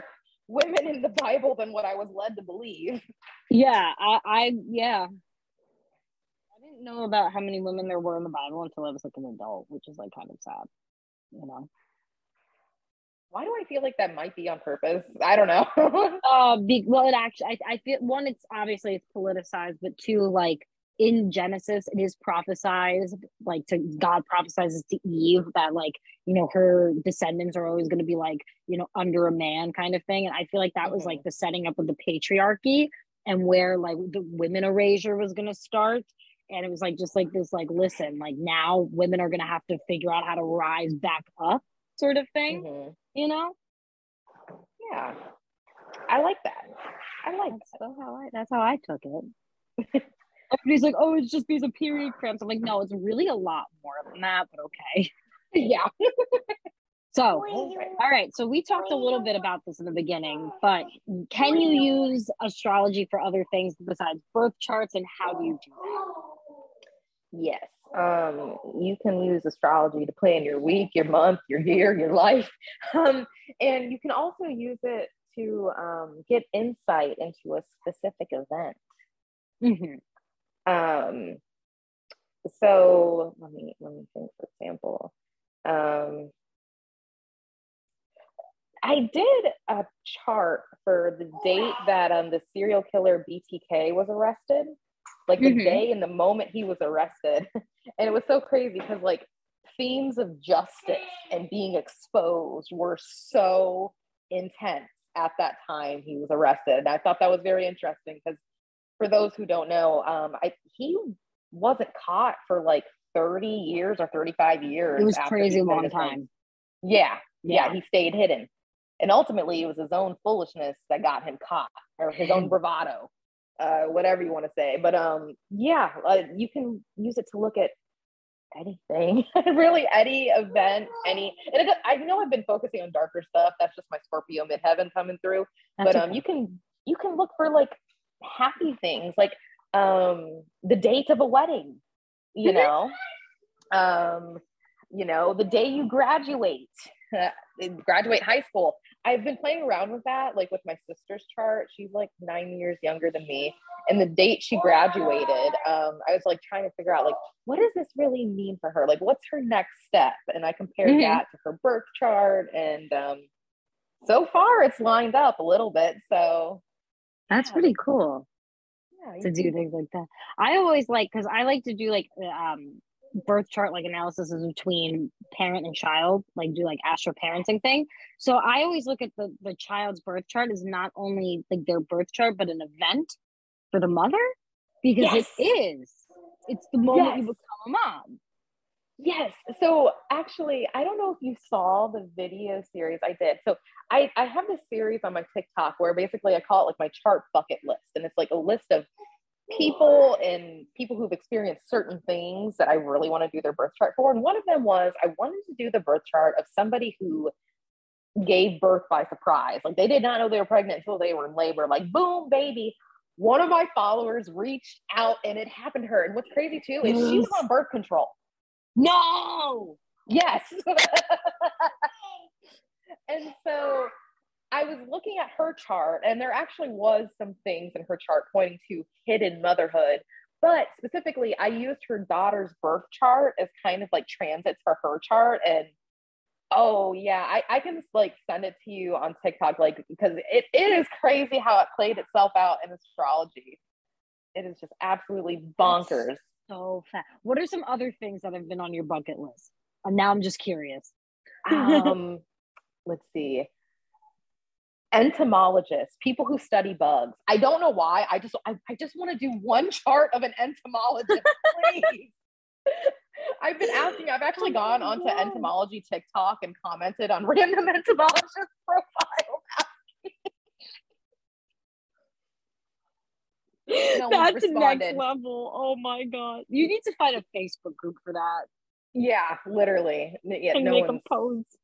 women in the Bible than what I was led to believe. Yeah, I, I yeah, I didn't know about how many women there were in the Bible until I was like an adult, which is like kind of sad, you know. Why do I feel like that might be on purpose? I don't know. uh, be, well, it actually, I, I feel one, it's obviously it's politicized, but two, like in Genesis, it is prophesized, like to God prophesizes to Eve that like you know her descendants are always going to be like you know under a man kind of thing, and I feel like that mm-hmm. was like the setting up of the patriarchy and where like the women erasure was going to start and it was like just like this like listen like now women are gonna have to figure out how to rise back up sort of thing mm-hmm. you know yeah i like that i like that's, that. how I, that's how i took it everybody's like oh it's just because of period cramps i'm like no it's really a lot more than that but okay yeah so all right so we talked a little bit about this in the beginning but can you use astrology for other things besides birth charts and how do you do that Yes. Um, you can use astrology to plan your week, your month, your year, your life. Um, and you can also use it to um, get insight into a specific event. Mm-hmm. Um, so let me let me think. For example, um, I did a chart for the date that um, the serial killer BTK was arrested like the mm-hmm. day and the moment he was arrested. and it was so crazy because like themes of justice and being exposed were so intense at that time he was arrested. And I thought that was very interesting because for those who don't know, um, I he wasn't caught for like 30 years or 35 years. It was crazy long time. Yeah, yeah, yeah, he stayed hidden. And ultimately, it was his own foolishness that got him caught, or his own bravado uh, whatever you want to say. But um, yeah, uh, you can use it to look at anything really any event any and it, i know i've been focusing on darker stuff that's just my scorpio midheaven coming through that's but um you can you can look for like happy things like um the date of a wedding you mm-hmm. know um you know the day you graduate graduate high school I've been playing around with that, like with my sister's chart. She's like nine years younger than me. And the date she graduated, um, I was like trying to figure out, like, what does this really mean for her? Like, what's her next step? And I compared mm-hmm. that to her birth chart. And um, so far, it's lined up a little bit. So that's yeah. pretty cool yeah, to do things like that. I always like, because I like to do like um, birth chart like analysis between parent and child, like do like astro parenting thing. So I always look at the the child's birth chart as not only like their birth chart, but an event for the mother because yes. it is. It's the moment yes. you become a mom. Yes. So actually, I don't know if you saw the video series I did. So I, I have this series on my TikTok where basically I call it like my chart bucket list. And it's like a list of people and people who've experienced certain things that I really want to do their birth chart for. And one of them was I wanted to do the birth chart of somebody who gave birth by surprise. Like they did not know they were pregnant until they were in labor. Like, boom, baby. One of my followers reached out and it happened to her. And what's crazy too is she was on birth control. No. Yes. and so I was looking at her chart, and there actually was some things in her chart pointing to hidden motherhood. But specifically, I used her daughter's birth chart as kind of like transits for her chart. And oh yeah, I, I can just like send it to you on TikTok, like because it, it is crazy how it played itself out in astrology. It is just absolutely bonkers. So fat. What are some other things that have been on your bucket list? And now I'm just curious. um, let's see entomologists, people who study bugs. I don't know why. I just I, I just want to do one chart of an entomologist, please. I've been asking, I've actually gone onto entomology TikTok and commented on random entomologist profiles. no That's next level. Oh my god. You need to find a Facebook group for that. Yeah, literally. Yeah, and no make one's, a post.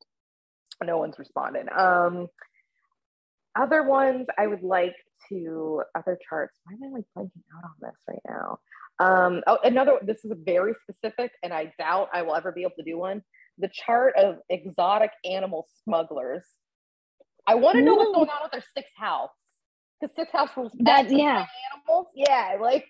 No one's responded. Um other ones I would like to other charts. Why am I like blanking out on this right now? Um, oh, another. This is a very specific, and I doubt I will ever be able to do one. The chart of exotic animal smugglers. I want to know what's going on with their sixth house. Because sixth house rules that yeah animals. Yeah, like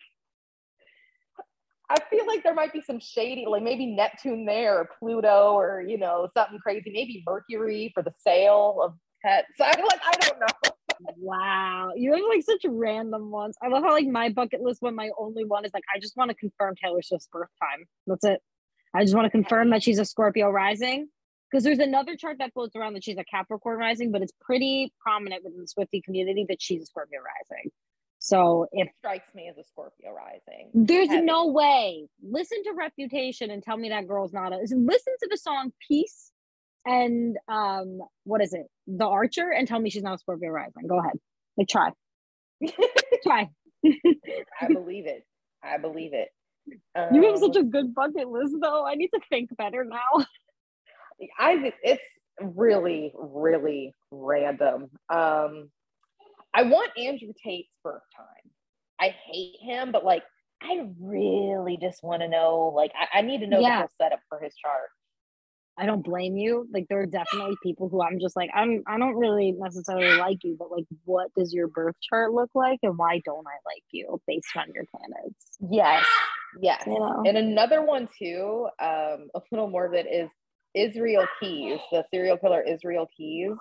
I feel like there might be some shady, like maybe Neptune there or Pluto or you know something crazy. Maybe Mercury for the sale of pets. I like I don't know. wow, you have like such random ones. I love how like my bucket list when my only one is like I just want to confirm Taylor Swift's birth time. That's it. I just want to confirm that she's a Scorpio rising because there's another chart that floats around that she's a Capricorn rising, but it's pretty prominent within the Swiftie community that she's a Scorpio rising. So if it strikes me as a Scorpio rising, there's Heavy. no way. Listen to Reputation and tell me that girl's not a. Listen to the song Peace and um what is it? The archer and tell me she's not a scorpio rising. Go ahead. Like try. Try. I believe it. I believe it. Um, you have such a um, good bucket list though. I need to think better now i it's really really random um i want andrew tate's birth time i hate him but like i really just want to know like I, I, need to know yeah. the whole setup for his chart I don't blame you. Like there are definitely people who I'm just like I'm I don't really necessarily like you, but like what does your birth chart look like and why don't I like you based on your planets? Yes. Yes. You know? And another one too, um, a little more that is Israel Keyes, the serial killer Israel Keyes.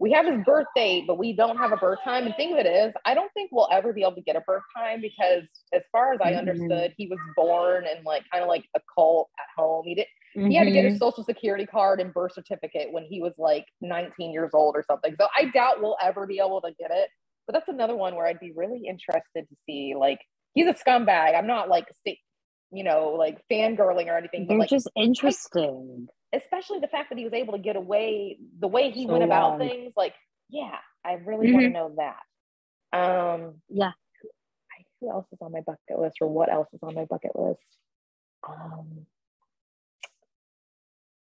We have his birth date, but we don't have a birth time. And thing of it is, I don't think we'll ever be able to get a birth time because, as far as I mm-hmm. understood, he was born in like kind of like a cult at home. He did Mm-hmm. He had to get his mm-hmm. social security card and birth certificate when he was like 19 years old or something. So I doubt we'll ever be able to get it. But that's another one where I'd be really interested to see. Like, he's a scumbag. I'm not like, you know, like fangirling or anything. They're like, just interesting. Especially the fact that he was able to get away the way he so went about long. things. Like, yeah, I really mm-hmm. want to know that. Um, yeah. Who else is on my bucket list, or what else is on my bucket list? Um,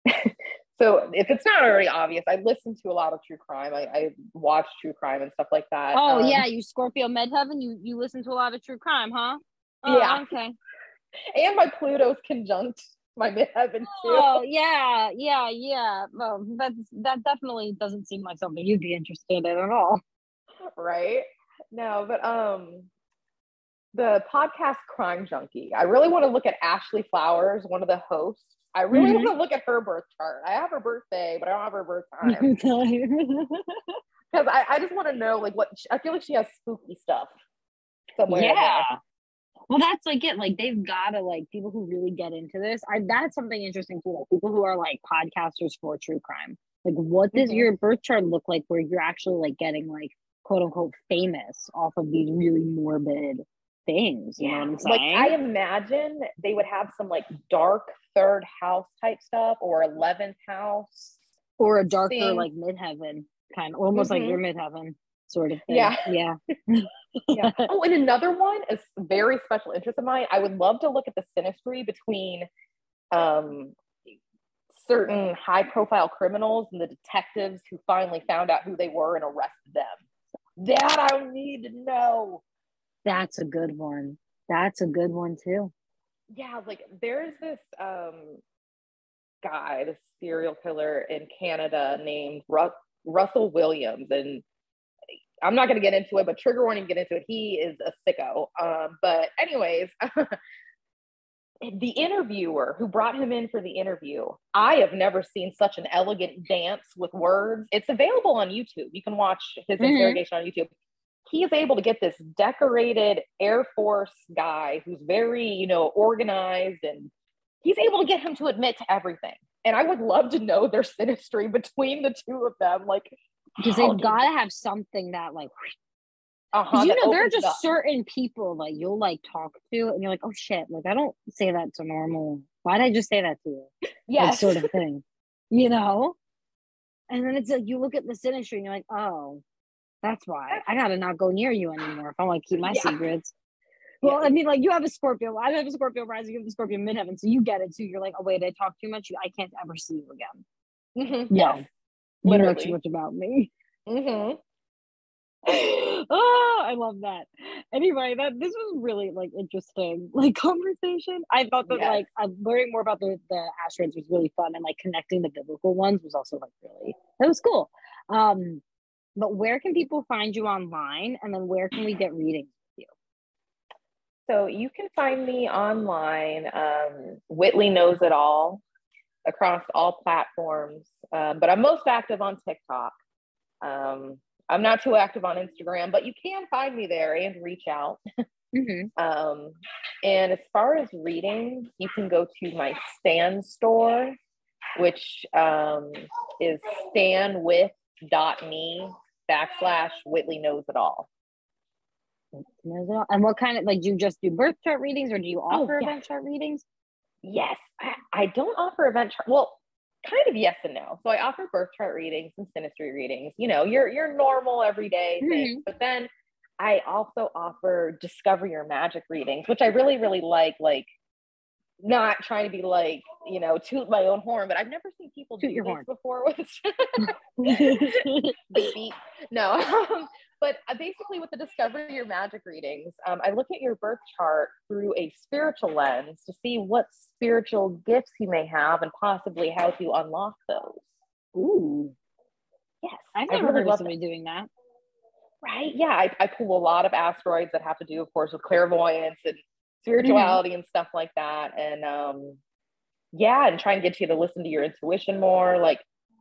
so if it's not already obvious, I listen to a lot of true crime. I, I watch true crime and stuff like that. Oh um, yeah, you Scorpio midheaven. You you listen to a lot of true crime, huh? Oh, yeah. Okay. And my Pluto's conjunct too. Oh yeah, yeah, yeah. Well, that's that definitely doesn't seem like something you'd be interested in at all. Right. No, but um the podcast Crime Junkie. I really want to look at Ashley Flowers, one of the hosts. I really mm-hmm. want to look at her birth chart. I have her birthday, but I don't have her birth time. Because I, I just want to know, like, what I feel like she has spooky stuff somewhere. Yeah. Well, that's like it. Like, they've got to, like, people who really get into this. I That's something interesting too. Like, people who are like podcasters for true crime. Like, what does mm-hmm. your birth chart look like where you're actually like getting, like, quote unquote famous off of these really morbid things. You yeah. Like I imagine they would have some like dark third house type stuff or 11th house. Or a darker thing. like midheaven kind of almost mm-hmm. like your midheaven sort of thing. Yeah. Yeah. yeah. Oh, and another one is very special interest of mine. I would love to look at the synastry between um certain high profile criminals and the detectives who finally found out who they were and arrested them. That I need to know. That's a good one. That's a good one too. Yeah, like there's this um guy, this serial killer in Canada named Ru- Russell Williams, and I'm not going to get into it, but trigger warning, get into it. He is a sicko. Um, but anyways, the interviewer who brought him in for the interview, I have never seen such an elegant dance with words. It's available on YouTube. You can watch his mm-hmm. interrogation on YouTube he is able to get this decorated Air Force guy who's very, you know, organized and he's able to get him to admit to everything. And I would love to know their synastry between the two of them. Like, because they've got to have something that, like, uh-huh, you know, there are just up. certain people that you'll like talk to, and you're like, oh shit, like I don't say that to normal. why did I just say that to you? Yeah, like, sort of thing, you know. And then it's like you look at the synastry, and you're like, oh, that's why I gotta not go near you anymore if I want to keep my yeah. secrets. Well, yeah. I mean, like you have a Scorpio. I have a Scorpio rising, you have a Scorpio midheaven, so you get it. too. you're like, oh wait, I talk too much. I can't ever see you again. Mm-hmm. Yeah, yes. You know too much about me. Mm-hmm. oh, I love that. Anyway, that this was really like interesting, like conversation. I thought that yes. like learning more about the the asteroids was really fun, and like connecting the biblical ones was also like really that was cool. Um, but where can people find you online? And then where can we get readings with you? So you can find me online. Um, Whitley knows it all across all platforms, um, but I'm most active on TikTok. Um, I'm not too active on Instagram, but you can find me there and reach out. Mm-hmm. Um, and as far as readings, you can go to my Stan store, which um, is stanwith.me backslash Whitley knows it all. And what kind of like do you just do birth chart readings or do you oh, offer oh, yeah. event chart readings? Yes, I, I don't offer event chart. Well, kind of yes and no. So I offer birth chart readings and synastry readings. You know, your your normal everyday mm-hmm. things. But then I also offer discover your magic readings, which I really really like. Like not trying to be like you know toot my own horn but i've never seen people toot do your horn before with no um, but uh, basically with the discover your magic readings um, i look at your birth chart through a spiritual lens to see what spiritual gifts you may have and possibly how to unlock those ooh yes i've never really heard of somebody that. doing that right yeah I, I pull a lot of asteroids that have to do of course with clairvoyance and spirituality mm-hmm. and stuff like that. And um, yeah, and try and get you to listen to your intuition more. Like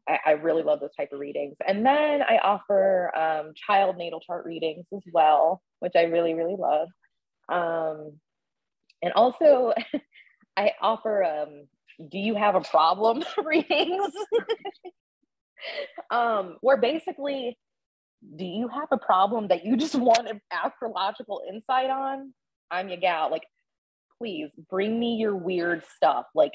I, I really love those type of readings. And then I offer um, child natal chart readings as well, which I really, really love. Um, and also I offer um, do you have a problem readings? um, where basically do you have a problem that you just want an astrological insight on? I'm your gal. Like, please bring me your weird stuff. Like,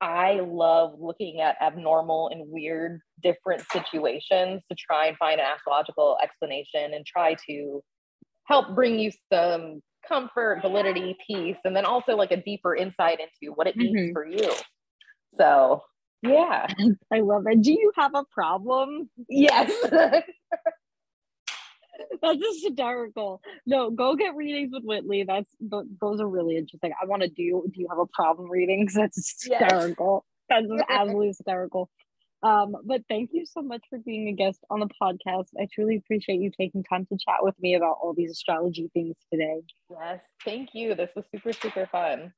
I love looking at abnormal and weird different situations to try and find an astrological explanation and try to help bring you some comfort, validity, peace, and then also like a deeper insight into what it means mm-hmm. for you. So Yeah. I love it. Do you have a problem? Yes. That's hysterical. No, go get readings with Whitley. That's those are really interesting. I want to do. Do you have a problem readings? That's hysterical. Yes. That's absolutely hysterical. Um, but thank you so much for being a guest on the podcast. I truly appreciate you taking time to chat with me about all these astrology things today. Yes, thank you. This was super, super fun.